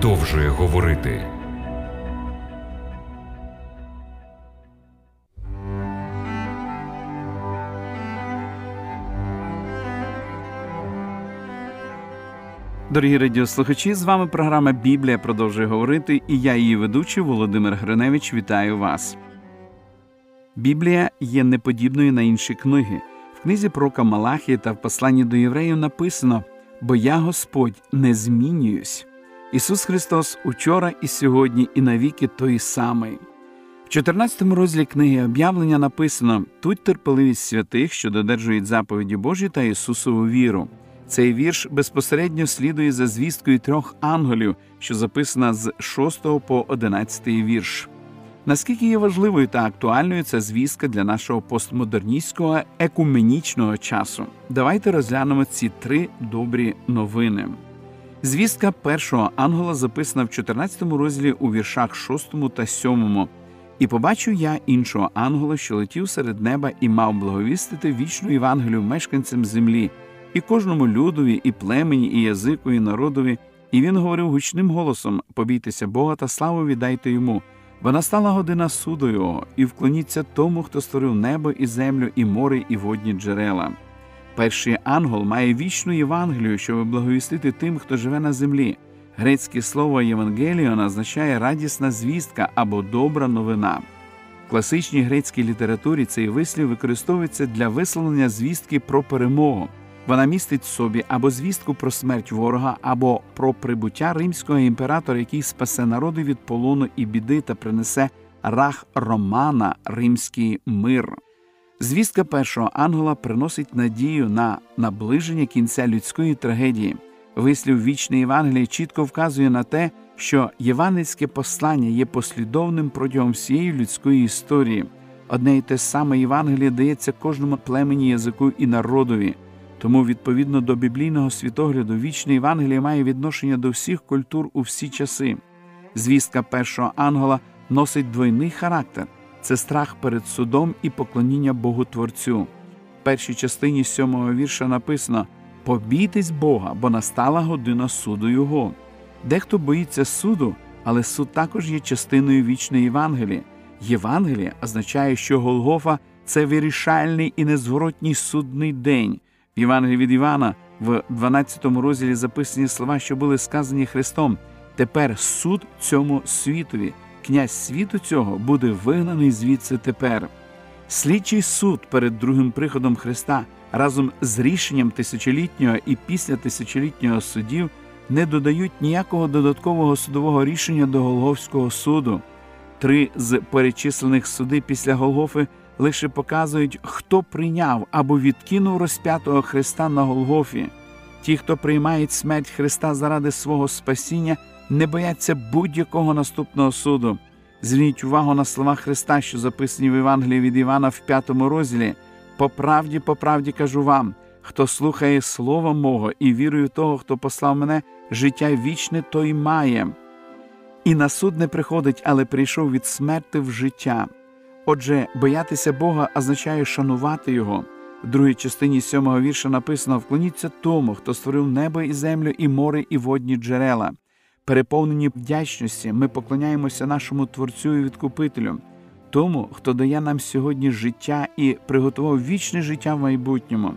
продовжує говорити. Дорогі радіослухачі, з вами програма Біблія продовжує говорити, і я, її ведучий Володимир Гриневич, вітаю вас. Біблія є неподібною на інші книги. В книзі пророка Малахії та в посланні до євреїв написано: Бо я Господь не змінююсь. Ісус Христос учора і сьогодні, і навіки той самий. В 14 розділі книги об'явлення написано: тут терпеливість святих, що додержують заповіді Божі та Ісусову віру. Цей вірш безпосередньо слідує за звісткою трьох ангелів, що записана з 6 по 11 вірш. Наскільки є важливою та актуальною ця звістка для нашого постмодерністського екуменічного часу? Давайте розглянемо ці три добрі новини. Звістка першого ангела записана в 14 розділі у віршах 6 та 7. І побачив я іншого ангела, що летів серед неба і мав благовістити вічну Євангелію мешканцям землі і кожному людові, і племені, і язику, і народові. І він говорив гучним голосом: Побійтеся Бога та славу віддайте йому. Бо настала година суду його, і вклоніться тому, хто створив небо і землю, і море, і водні джерела. Перший ангел має вічну Євангелію, щоб благовістити тим, хто живе на землі. Грецьке слово Євангеліон означає радісна звістка або добра новина. В класичній грецькій літературі цей вислів використовується для висловлення звістки про перемогу. Вона містить в собі або звістку про смерть ворога, або про прибуття римського імператора, який спасе народи від полону і біди та принесе рах Романа, римський мир. Звістка першого ангела приносить надію на наближення кінця людської трагедії. Вислів вічної Євангелії чітко вказує на те, що євангельське послання є послідовним протягом всієї людської історії. Одне й те саме Євангеліє дається кожному племені язику і народові. Тому, відповідно до біблійного світогляду, вічне Євангеліє має відношення до всіх культур у всі часи. Звістка першого ангела носить двойний характер це страх перед судом і поклоніння Богу Творцю. В першій частині сьомого вірша написано Побійтесь Бога, бо настала година суду Його. Дехто боїться суду, але суд також є частиною вічної Євангелії. Євангелія означає, що Голгофа це вирішальний і незворотній судний день. В Євангелії від Івана в 12 розділі записані слова, що були сказані Христом. Тепер суд цьому світові, князь світу цього буде вигнаний звідси тепер. Слідчий суд перед другим приходом Христа разом з рішенням тисячолітнього і після тисячолітнього судів не додають ніякого додаткового судового рішення до Голговського суду. Три з перечислених суди після Голгофи лише показують, хто прийняв або відкинув розп'ятого Христа на Голгофі. Ті, хто приймають смерть Христа заради свого спасіння, не бояться будь-якого наступного суду. Зверніть увагу на слова Христа, що записані в Євангелії від Івана в п'ятому розділі. По правді, по правді кажу вам, хто слухає Слова мого і вірою того, хто послав мене, життя вічне, той має. І на суд не приходить, але прийшов від смерти в життя. Отже, боятися Бога означає шанувати Його. В другій частині сьомого вірша написано Вклоніться тому, хто створив небо і землю, і море, і водні джерела. Переповнені вдячності, ми поклоняємося нашому Творцю і Відкупителю, тому, хто дає нам сьогодні життя і приготував вічне життя в майбутньому.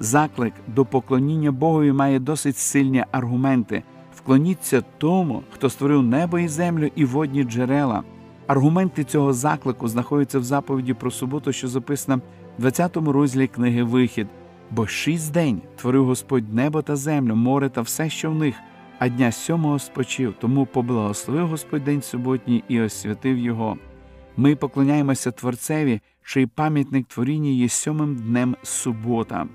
Заклик до поклоніння Богові має досить сильні аргументи. Вклоніться тому, хто створив небо і землю і водні джерела. Аргументи цього заклику знаходяться в заповіді про суботу, що записана в 20 розділі книги Вихід. Бо шість день творив Господь небо та землю, море та все, що в них, а дня сьомого спочив, тому поблагословив Господь день суботній і освятив його. Ми поклоняємося Творцеві, чий пам'ятник творіння є сьомим днем субота.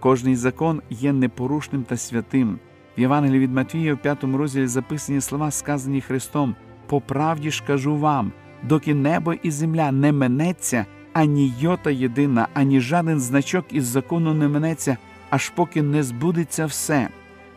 Кожний закон є непорушним та святим. В Євангелії від Матвія в п'ятому розділі записані слова, сказані Христом. По правді ж кажу вам, доки небо і земля не минеться, ані йота єдина, ані жаден значок із закону не минеться, аж поки не збудеться все.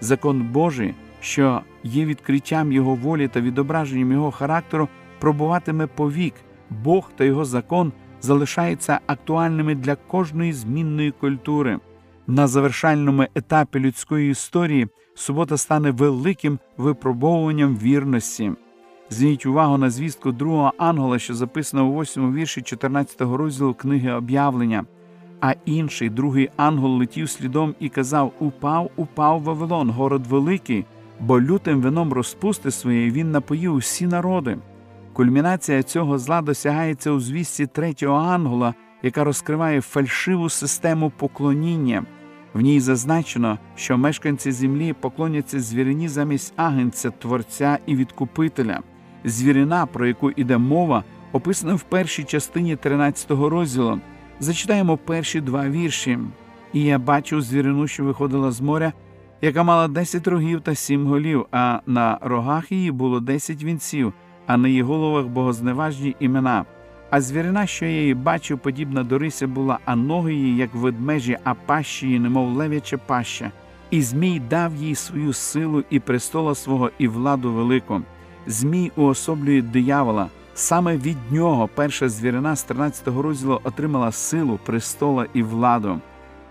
Закон Божий, що є відкриттям Його волі та відображенням Його характеру, пробуватиме повік. Бог та його закон залишаються актуальними для кожної змінної культури. на завершальному етапі людської історії субота стане великим випробовуванням вірності. Зверніть увагу на звістку другого ангела, що записано у 8 вірші 14 розділу книги об'явлення. А інший другий ангел летів слідом і казав: Упав, упав Вавилон, город великий, бо лютим вином розпусти своєї він напоїв усі народи. Кульмінація цього зла досягається у звісті третього ангела, яка розкриває фальшиву систему поклоніння. В ній зазначено, що мешканці землі поклоняться звірині замість агенця, творця і відкупителя. Звірина, про яку йде мова, описана в першій частині 13 розділу. Зачитаємо перші два вірші. І я бачив звірину, що виходила з моря, яка мала десять рогів та сім голів, а на рогах її було десять вінців, а на її головах богозневажні імена. А звірина, що я її бачив, подібна до рися була, а ноги її, як ведмежі, а пащі її, немов лев'яча паща. І Змій дав їй свою силу і престола свого, і владу велику. Змій уособлює диявола. Саме від нього перша звірина з 13 розділу отримала силу, престола і владу.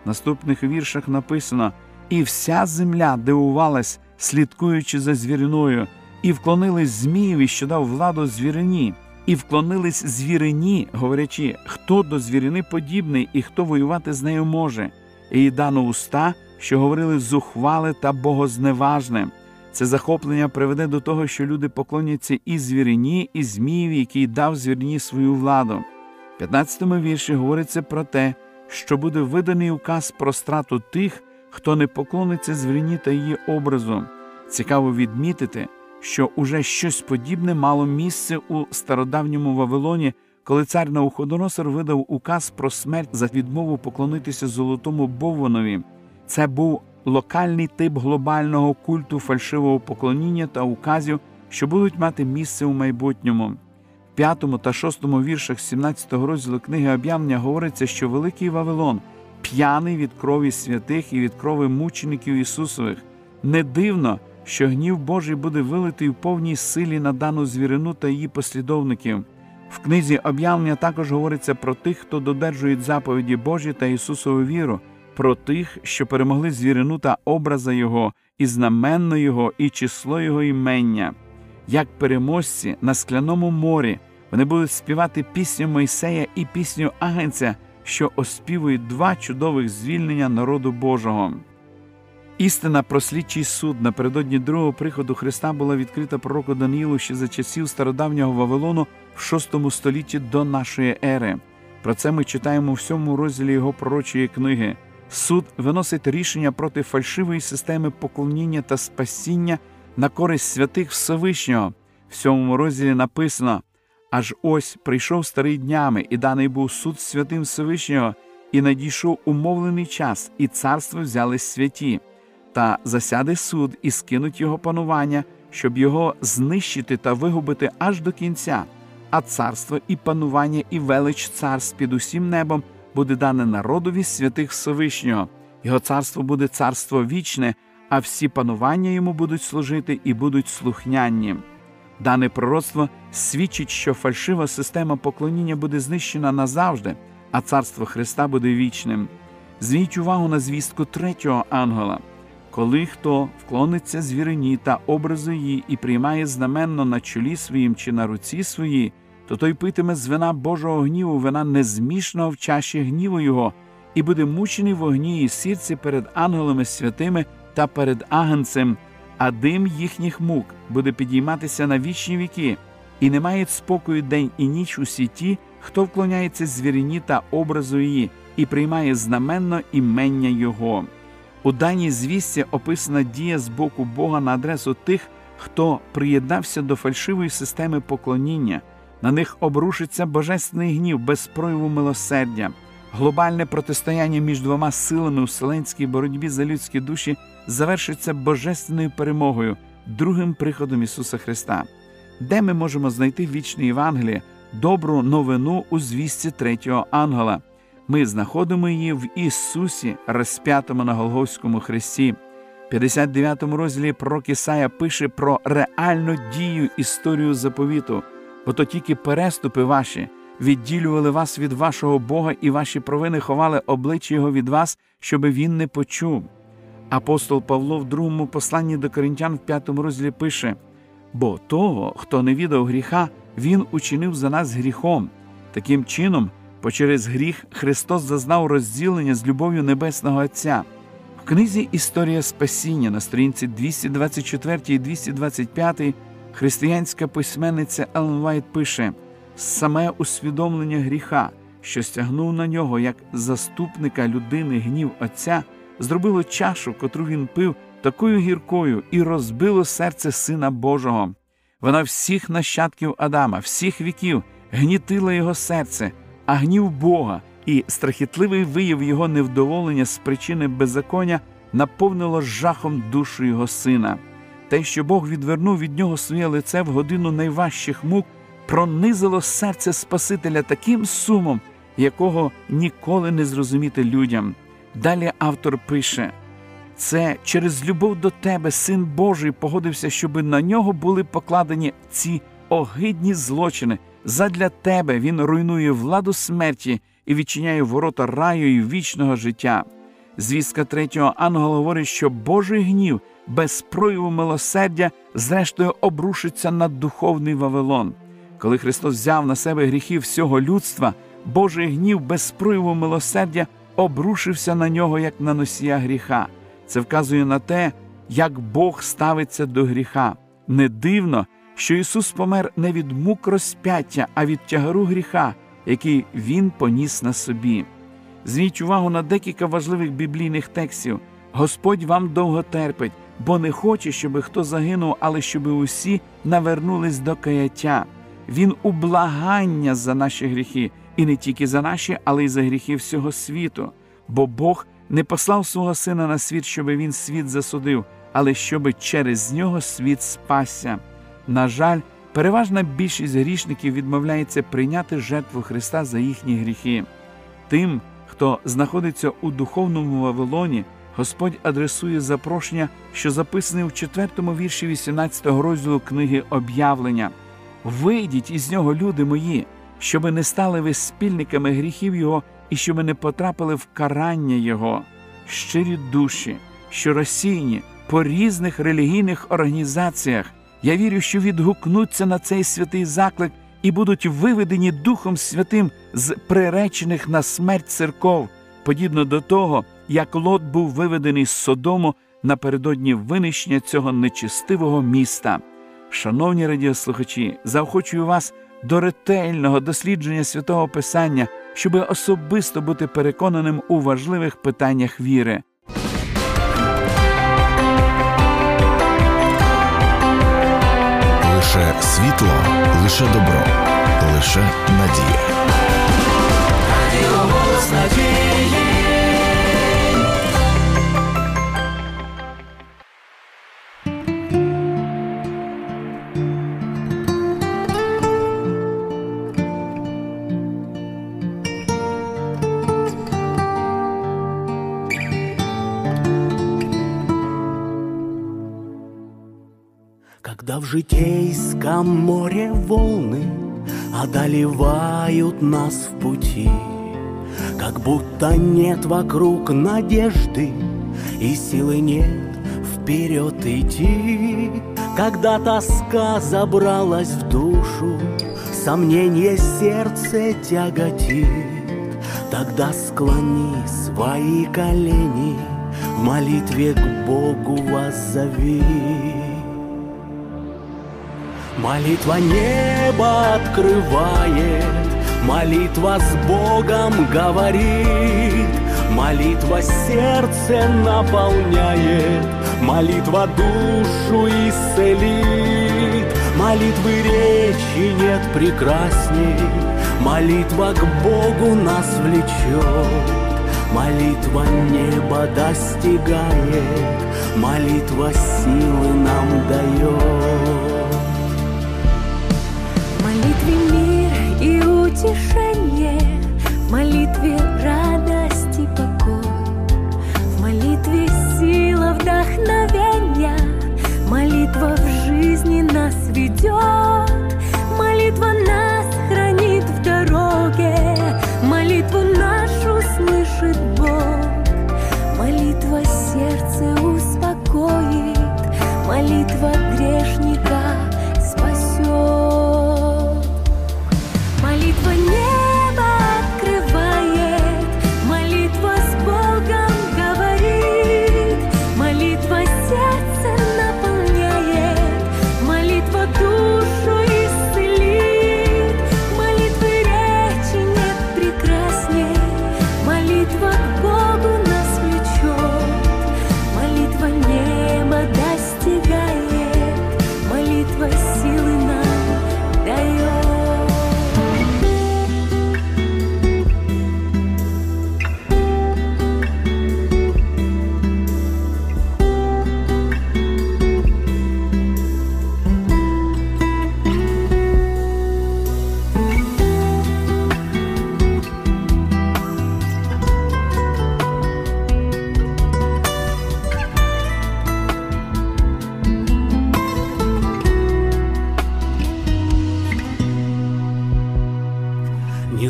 В наступних віршах написано: і вся земля дивувалась, слідкуючи за звіриною, і вклонились Змієві, що дав владу звірині, і вклонились звірині, говорячи, хто до звірини подібний і хто воювати з нею може, і їй дано уста, що говорили зухвале та богозневажне. Це захоплення приведе до того, що люди поклоняться і звірині, і Змієві, який дав звірині свою владу. В 15-му вірші говориться про те, що буде виданий указ про страту тих, хто не поклониться звірині та її образу. Цікаво відмітити, що уже щось подібне мало місце у стародавньому Вавилоні, коли цар Науходоносор видав указ про смерть за відмову поклонитися золотому Бовванові. Це був локальний тип глобального культу фальшивого поклоніння та указів, що будуть мати місце у майбутньому. В п'ятому та шостому віршах 17 розділу книги об'явлення говориться, що Великий Вавилон п'яний від крові святих і від крови мучеників Ісусових. Не дивно, що гнів Божий буде вилитий в повній силі на дану звірину та її послідовників. В книзі об'явлення також говориться про тих, хто додержує заповіді Божі та Ісусову віру про тих, що перемогли звірину та образа Його, і знаменно Його, і число Його імення. Як переможці на скляному морі вони будуть співати пісню Мойсея і пісню Агенця, що оспівують два чудових звільнення народу Божого. Істина про слідчий суд напередодні другого приходу Христа була відкрита пророку Даниїлу ще за часів стародавнього Вавилону в VI столітті до нашої ери. Про це ми читаємо в сьомому розділі його пророчої книги. Суд виносить рішення проти фальшивої системи поклоніння та спасіння на користь святих Всевишнього. В сьомому розділі написано: аж ось прийшов старий днями, і даний був суд святим Всевишнього, і надійшов умовлений час, і царство взяли святі, та засяде суд і скинуть його панування, щоб його знищити та вигубити аж до кінця. А царство і панування, і велич царств під усім небом буде дане народові святих Всевишнього, його царство буде царство вічне, а всі панування йому будуть служити і будуть слухнянні. Дане пророцтво свідчить, що фальшива система поклоніння буде знищена назавжди, а царство Христа буде вічним. Зверніть увагу на звістку третього ангела. Коли хто вклониться звірині та образу її і приймає знаменно на чолі своїм чи на руці своїй, то той питиме з вина Божого гніву, вина незмішного в чаші гніву Його, і буде мучений в огні і сірці перед ангелами святими та перед агенцем, а дим їхніх мук буде підійматися на вічні віки, і не мають спокою день і ніч усі ті, хто вклоняється звірині та образу її, і приймає знаменно імення Його. У даній звісті описана дія з боку Бога на адресу тих, хто приєднався до фальшивої системи поклоніння. На них обрушиться божественний гнів без прояву милосердя. Глобальне протистояння між двома силами у вселенській боротьбі за людські душі завершиться божественною перемогою, другим приходом Ісуса Христа, де ми можемо знайти вічне Євангеліє, добру новину у звісті третього ангела. Ми знаходимо її в Ісусі, розп'ятому на Голговському хресті. В 59 розділі пророк Ісая пише про реальну дію історію заповіту бо то тільки переступи ваші, відділювали вас від вашого Бога і ваші провини ховали обличчя Його від вас, щоби він не почув. Апостол Павло в другому посланні до коринтян в п'ятому розділі пише бо того, хто не відав гріха, Він учинив за нас гріхом. Таким чином, по через гріх Христос зазнав розділення з любов'ю Небесного Отця. В книзі Історія Спасіння на сторінці 224 і 225 християнська письменниця Елен Вайт пише саме усвідомлення гріха, що стягнув на нього як заступника людини гнів Отця, зробило чашу, котру він пив, такою гіркою і розбило серце Сина Божого. Вина всіх нащадків Адама, всіх віків гнітила його серце, а гнів Бога і страхітливий вияв його невдоволення з причини беззаконня наповнило жахом душу його сина. Те, що Бог відвернув від нього своє лице в годину найважчих мук, пронизило серце Спасителя таким сумом, якого ніколи не зрозуміти людям. Далі автор пише це через любов до тебе, Син Божий, погодився, щоби на нього були покладені ці огидні злочини. Задля тебе він руйнує владу смерті і відчиняє ворота раю і вічного життя. Звістка третього ангела говорить, що Божий гнів без прояву милосердя, зрештою, обрушиться на духовний Вавилон. Коли Христос взяв на себе гріхи всього людства, Божий гнів без прояву милосердя обрушився на нього як на носія гріха. Це вказує на те, як Бог ставиться до гріха. Не дивно, що Ісус помер не від мук розп'яття, а від тягару гріха, який Він поніс на собі. Зверніть увагу на декілька важливих біблійних текстів. Господь вам довго терпить, бо не хоче, щоб хто загинув, але щоб усі навернулись до каяття. Він ублагання за наші гріхи, і не тільки за наші, але й за гріхи всього світу. Бо Бог не послав свого сина на світ, щоб він світ засудив, але щоб через нього світ спасся. На жаль, переважна більшість грішників відмовляється прийняти жертву Христа за їхні гріхи. Тим, хто знаходиться у духовному Вавилоні, Господь адресує запрошення, що записане в четвертому вірші 18 розділу книги Об'явлення. Вийдіть із нього, люди мої, щоби не стали ви спільниками гріхів Його і щоби не потрапили в карання Його, щирі душі, що розсіяні по різних релігійних організаціях. Я вірю, що відгукнуться на цей святий заклик і будуть виведені Духом Святим з приречених на смерть церков, подібно до того, як Лот був виведений з Содому напередодні винищення цього нечистивого міста. Шановні радіослухачі, заохочую вас до ретельного дослідження святого Писання, щоби особисто бути переконаним у важливих питаннях віри. Лише світло, лише добро, лише надія. Радіо голос надії. Житейском море волны Одолевают нас в пути. Как будто нет вокруг надежды И силы нет вперед идти. Когда тоска забралась в душу Сомнение сердце тяготит. Тогда склони свои колени В молитве к Богу воззови Молитва небо открывает, молитва с Богом говорит, молитва сердце наполняет, молитва душу исцелит, молитвы речи нет прекрасней, молитва к Богу нас влечет. Молитва небо достигает, молитва силы нам дает. Утешение, в молитве радость и покой, в молитве сила вдохновения, молитва в жизни нас ведет,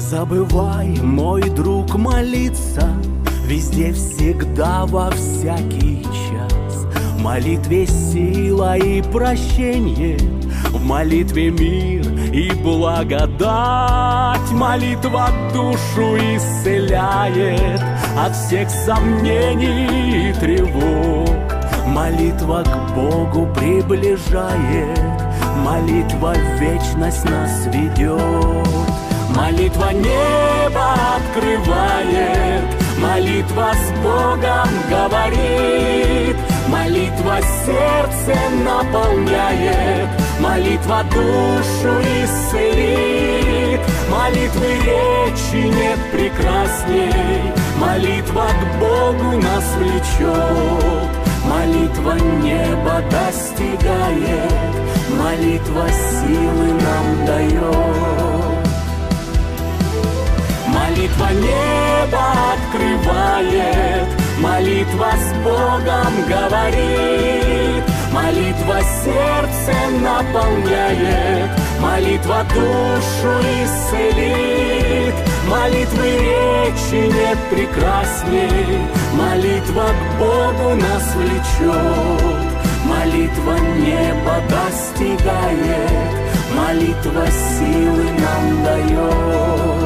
забывай, мой друг, молиться Везде, всегда, во всякий час. В молитве сила и прощение В молитве мир и благодать. Молитва душу исцеляет От всех сомнений и тревог. Молитва к Богу приближает Молитва в вечность нас ведет Молитва небо открывает Молитва с Богом говорит Молитва сердце наполняет Молитва душу исцелит Молитвы речи нет прекрасней Молитва к Богу нас влечет Молитва небо достигает Молитва силы нам дает Молитва небо открывает, молитва с Богом говорит, молитва сердце наполняет, молитва душу исцелит, молитвы речи нет прекрасней, молитва к Богу нас влечет, молитва небо достигает, молитва силы нам дает.